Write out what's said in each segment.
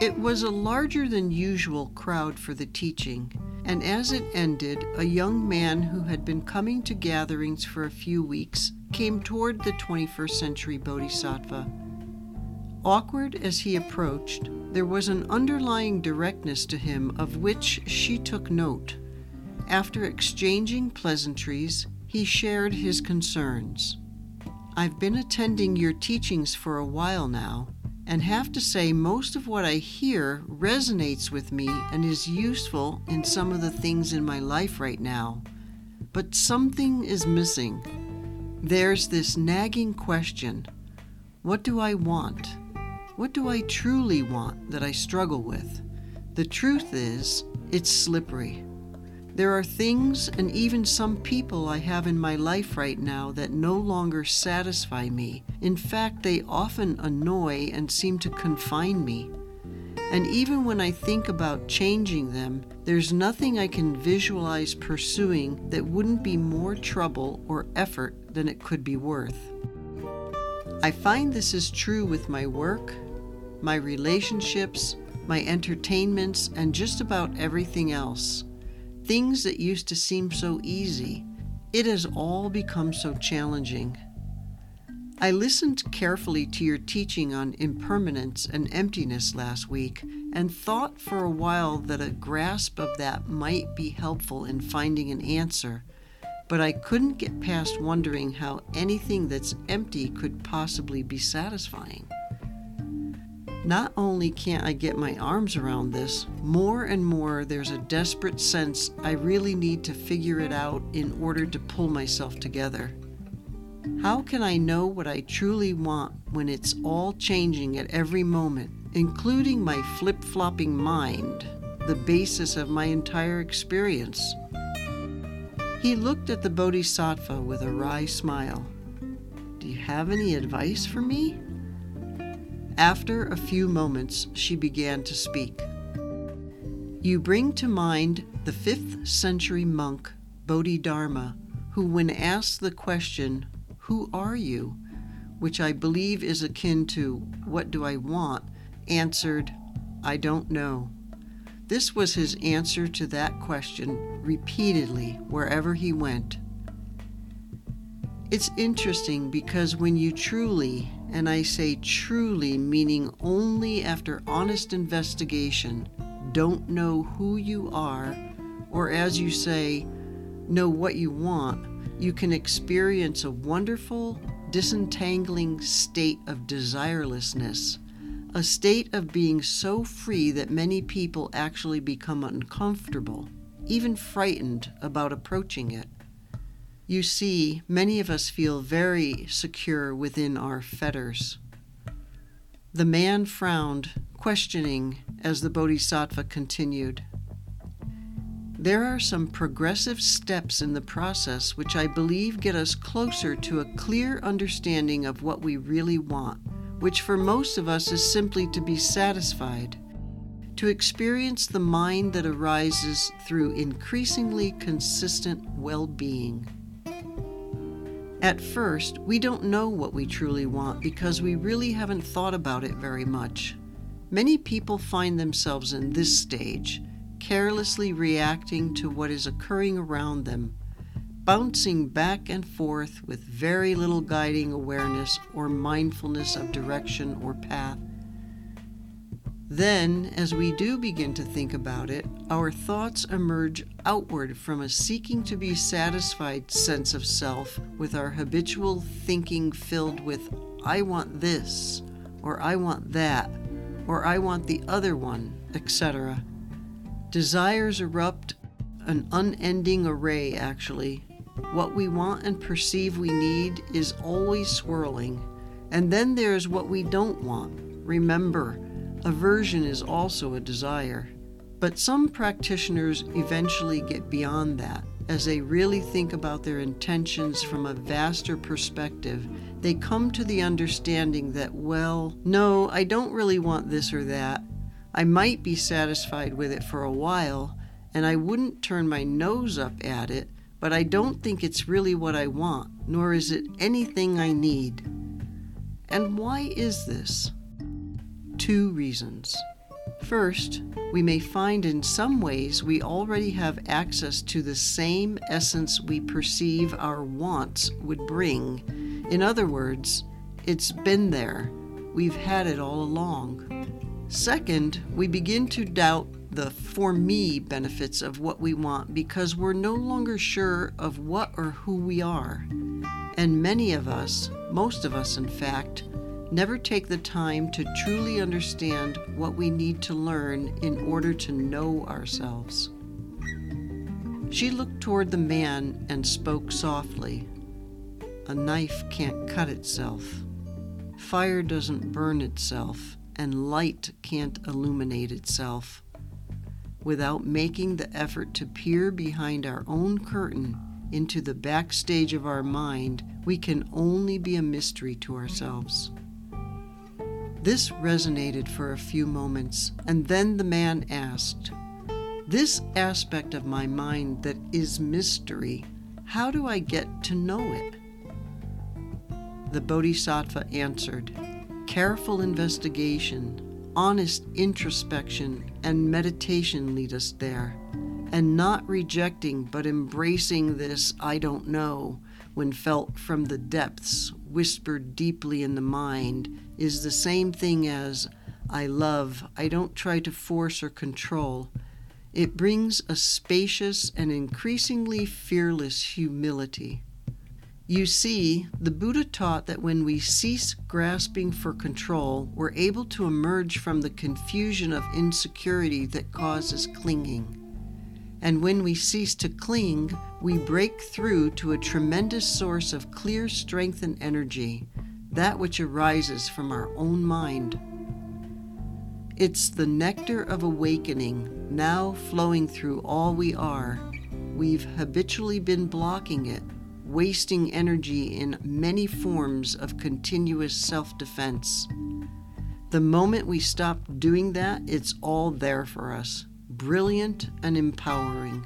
It was a larger than usual crowd for the teaching, and as it ended, a young man who had been coming to gatherings for a few weeks came toward the 21st century Bodhisattva. Awkward as he approached, there was an underlying directness to him of which she took note. After exchanging pleasantries, he shared his concerns. I've been attending your teachings for a while now, and have to say most of what I hear resonates with me and is useful in some of the things in my life right now. But something is missing. There's this nagging question What do I want? What do I truly want that I struggle with? The truth is, it's slippery. There are things and even some people I have in my life right now that no longer satisfy me. In fact, they often annoy and seem to confine me. And even when I think about changing them, there's nothing I can visualize pursuing that wouldn't be more trouble or effort than it could be worth. I find this is true with my work, my relationships, my entertainments, and just about everything else. Things that used to seem so easy, it has all become so challenging. I listened carefully to your teaching on impermanence and emptiness last week and thought for a while that a grasp of that might be helpful in finding an answer, but I couldn't get past wondering how anything that's empty could possibly be satisfying. Not only can't I get my arms around this, more and more there's a desperate sense I really need to figure it out in order to pull myself together. How can I know what I truly want when it's all changing at every moment, including my flip flopping mind, the basis of my entire experience? He looked at the Bodhisattva with a wry smile. Do you have any advice for me? After a few moments, she began to speak. You bring to mind the 5th century monk Bodhidharma, who, when asked the question, Who are you? which I believe is akin to, What do I want? answered, I don't know. This was his answer to that question repeatedly wherever he went. It's interesting because when you truly and I say truly, meaning only after honest investigation, don't know who you are, or as you say, know what you want, you can experience a wonderful, disentangling state of desirelessness, a state of being so free that many people actually become uncomfortable, even frightened about approaching it. You see, many of us feel very secure within our fetters. The man frowned, questioning, as the Bodhisattva continued. There are some progressive steps in the process which I believe get us closer to a clear understanding of what we really want, which for most of us is simply to be satisfied, to experience the mind that arises through increasingly consistent well being. At first, we don't know what we truly want because we really haven't thought about it very much. Many people find themselves in this stage, carelessly reacting to what is occurring around them, bouncing back and forth with very little guiding awareness or mindfulness of direction or path. Then, as we do begin to think about it, our thoughts emerge outward from a seeking to be satisfied sense of self with our habitual thinking filled with, I want this, or I want that, or I want the other one, etc. Desires erupt an unending array, actually. What we want and perceive we need is always swirling. And then there's what we don't want. Remember, Aversion is also a desire. But some practitioners eventually get beyond that. As they really think about their intentions from a vaster perspective, they come to the understanding that, well, no, I don't really want this or that. I might be satisfied with it for a while, and I wouldn't turn my nose up at it, but I don't think it's really what I want, nor is it anything I need. And why is this? two reasons. First, we may find in some ways we already have access to the same essence we perceive our wants would bring. In other words, it's been there. We've had it all along. Second, we begin to doubt the for me benefits of what we want because we're no longer sure of what or who we are. And many of us, most of us in fact, never take the time to truly understand what we need to learn in order to know ourselves. She looked toward the man and spoke softly. A knife can't cut itself. Fire doesn't burn itself, and light can't illuminate itself. Without making the effort to peer behind our own curtain into the backstage of our mind, we can only be a mystery to ourselves. This resonated for a few moments, and then the man asked, This aspect of my mind that is mystery, how do I get to know it? The Bodhisattva answered, Careful investigation, honest introspection, and meditation lead us there, and not rejecting but embracing this I don't know when felt from the depths, whispered deeply in the mind, is the same thing as I love, I don't try to force or control. It brings a spacious and increasingly fearless humility. You see, the Buddha taught that when we cease grasping for control, we're able to emerge from the confusion of insecurity that causes clinging. And when we cease to cling, we break through to a tremendous source of clear strength and energy, that which arises from our own mind. It's the nectar of awakening now flowing through all we are. We've habitually been blocking it, wasting energy in many forms of continuous self defense. The moment we stop doing that, it's all there for us, brilliant and empowering.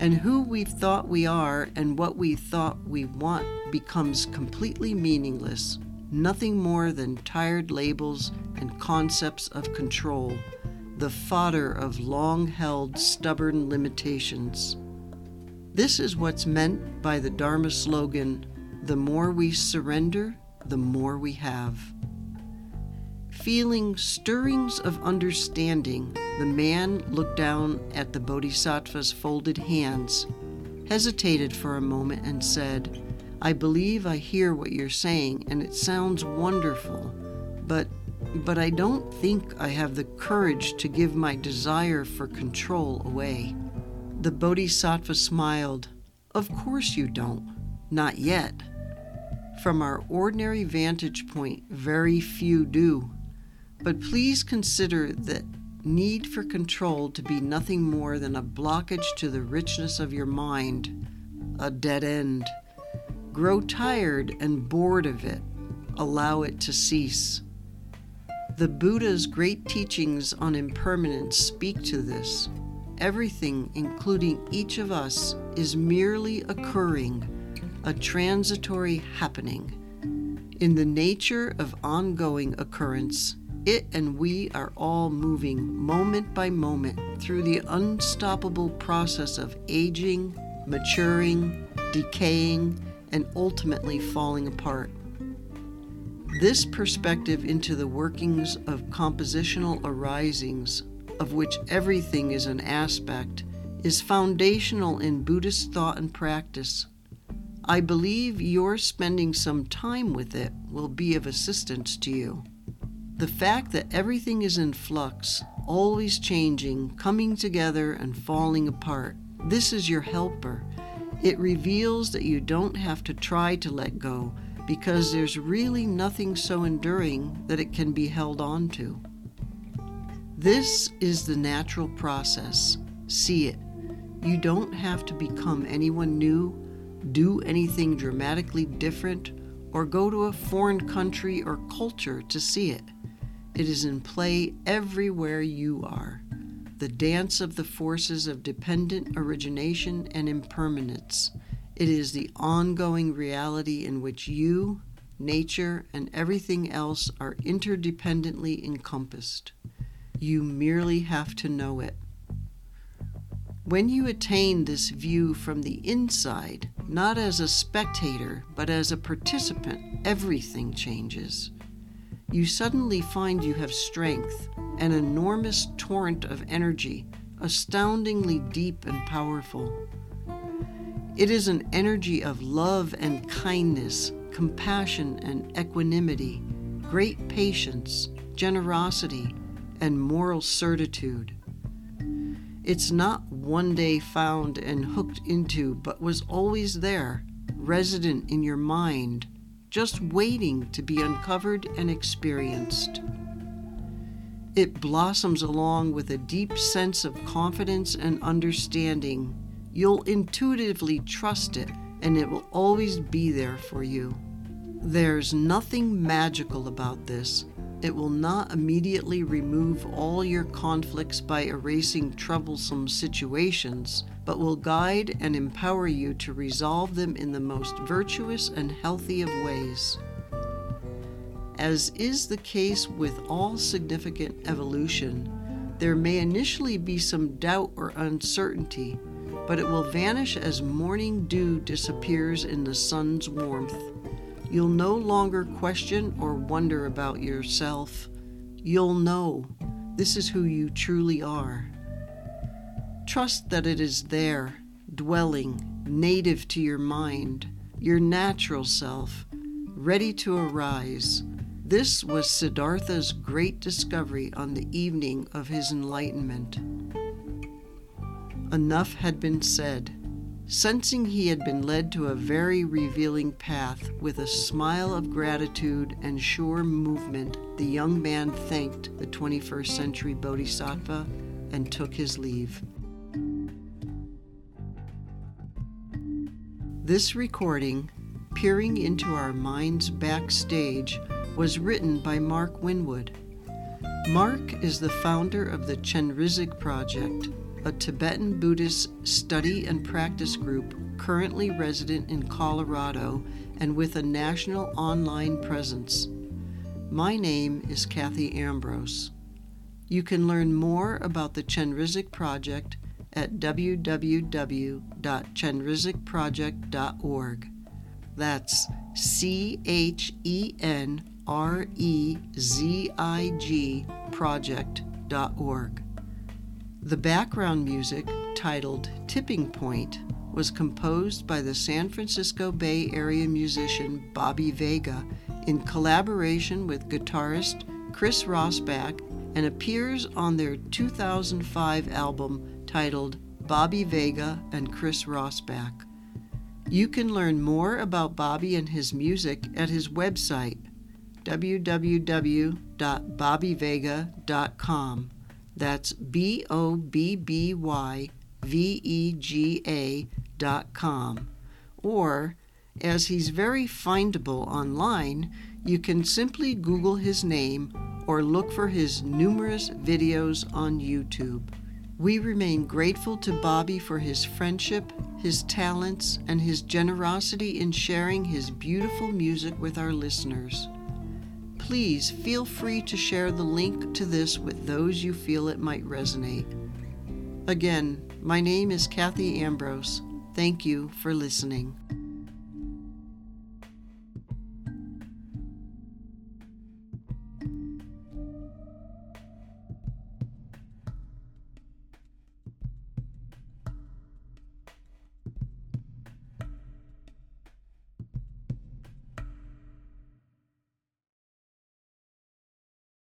And who we've thought we are and what we thought we want becomes completely meaningless, nothing more than tired labels and concepts of control, the fodder of long held stubborn limitations. This is what's meant by the Dharma slogan the more we surrender, the more we have. Feeling stirrings of understanding, the man looked down at the Bodhisattva's folded hands, hesitated for a moment, and said, I believe I hear what you're saying, and it sounds wonderful, but but I don't think I have the courage to give my desire for control away. The Bodhisattva smiled. Of course you don't. Not yet. From our ordinary vantage point, very few do. But please consider that need for control to be nothing more than a blockage to the richness of your mind, a dead end. Grow tired and bored of it. Allow it to cease. The Buddha's great teachings on impermanence speak to this. Everything, including each of us, is merely occurring, a transitory happening. In the nature of ongoing occurrence, it and we are all moving moment by moment through the unstoppable process of aging, maturing, decaying, and ultimately falling apart. This perspective into the workings of compositional arisings, of which everything is an aspect, is foundational in Buddhist thought and practice. I believe your spending some time with it will be of assistance to you. The fact that everything is in flux, always changing, coming together, and falling apart, this is your helper. It reveals that you don't have to try to let go because there's really nothing so enduring that it can be held on to. This is the natural process. See it. You don't have to become anyone new, do anything dramatically different, or go to a foreign country or culture to see it. It is in play everywhere you are. The dance of the forces of dependent origination and impermanence it is the ongoing reality in which you, nature, and everything else are interdependently encompassed. You merely have to know it. When you attain this view from the inside, not as a spectator, but as a participant, everything changes. You suddenly find you have strength, an enormous torrent of energy, astoundingly deep and powerful. It is an energy of love and kindness, compassion and equanimity, great patience, generosity, and moral certitude. It's not one day found and hooked into, but was always there, resident in your mind, just waiting to be uncovered and experienced. It blossoms along with a deep sense of confidence and understanding. You'll intuitively trust it, and it will always be there for you. There's nothing magical about this. It will not immediately remove all your conflicts by erasing troublesome situations, but will guide and empower you to resolve them in the most virtuous and healthy of ways. As is the case with all significant evolution, there may initially be some doubt or uncertainty, but it will vanish as morning dew disappears in the sun's warmth. You'll no longer question or wonder about yourself. You'll know this is who you truly are. Trust that it is there, dwelling, native to your mind, your natural self, ready to arise. This was Siddhartha's great discovery on the evening of his enlightenment. Enough had been said. Sensing he had been led to a very revealing path, with a smile of gratitude and sure movement, the young man thanked the 21st century Bodhisattva and took his leave. This recording, peering into our minds backstage, was written by Mark Winwood. Mark is the founder of the Chenrezig Project, a Tibetan Buddhist study and practice group currently resident in Colorado and with a national online presence. My name is Kathy Ambrose. You can learn more about the Chenrezig Project at www.chenrezigproject.org. That's C H E N R E Z I G project.org. The background music, titled Tipping Point, was composed by the San Francisco Bay Area musician Bobby Vega in collaboration with guitarist Chris Rossback and appears on their 2005 album titled Bobby Vega and Chris Rossback. You can learn more about Bobby and his music at his website, www.bobbyvega.com. That's B O B B Y V E G A dot com. Or, as he's very findable online, you can simply Google his name or look for his numerous videos on YouTube. We remain grateful to Bobby for his friendship, his talents, and his generosity in sharing his beautiful music with our listeners please feel free to share the link to this with those you feel it might resonate. Again, my name is Kathy Ambrose. Thank you for listening.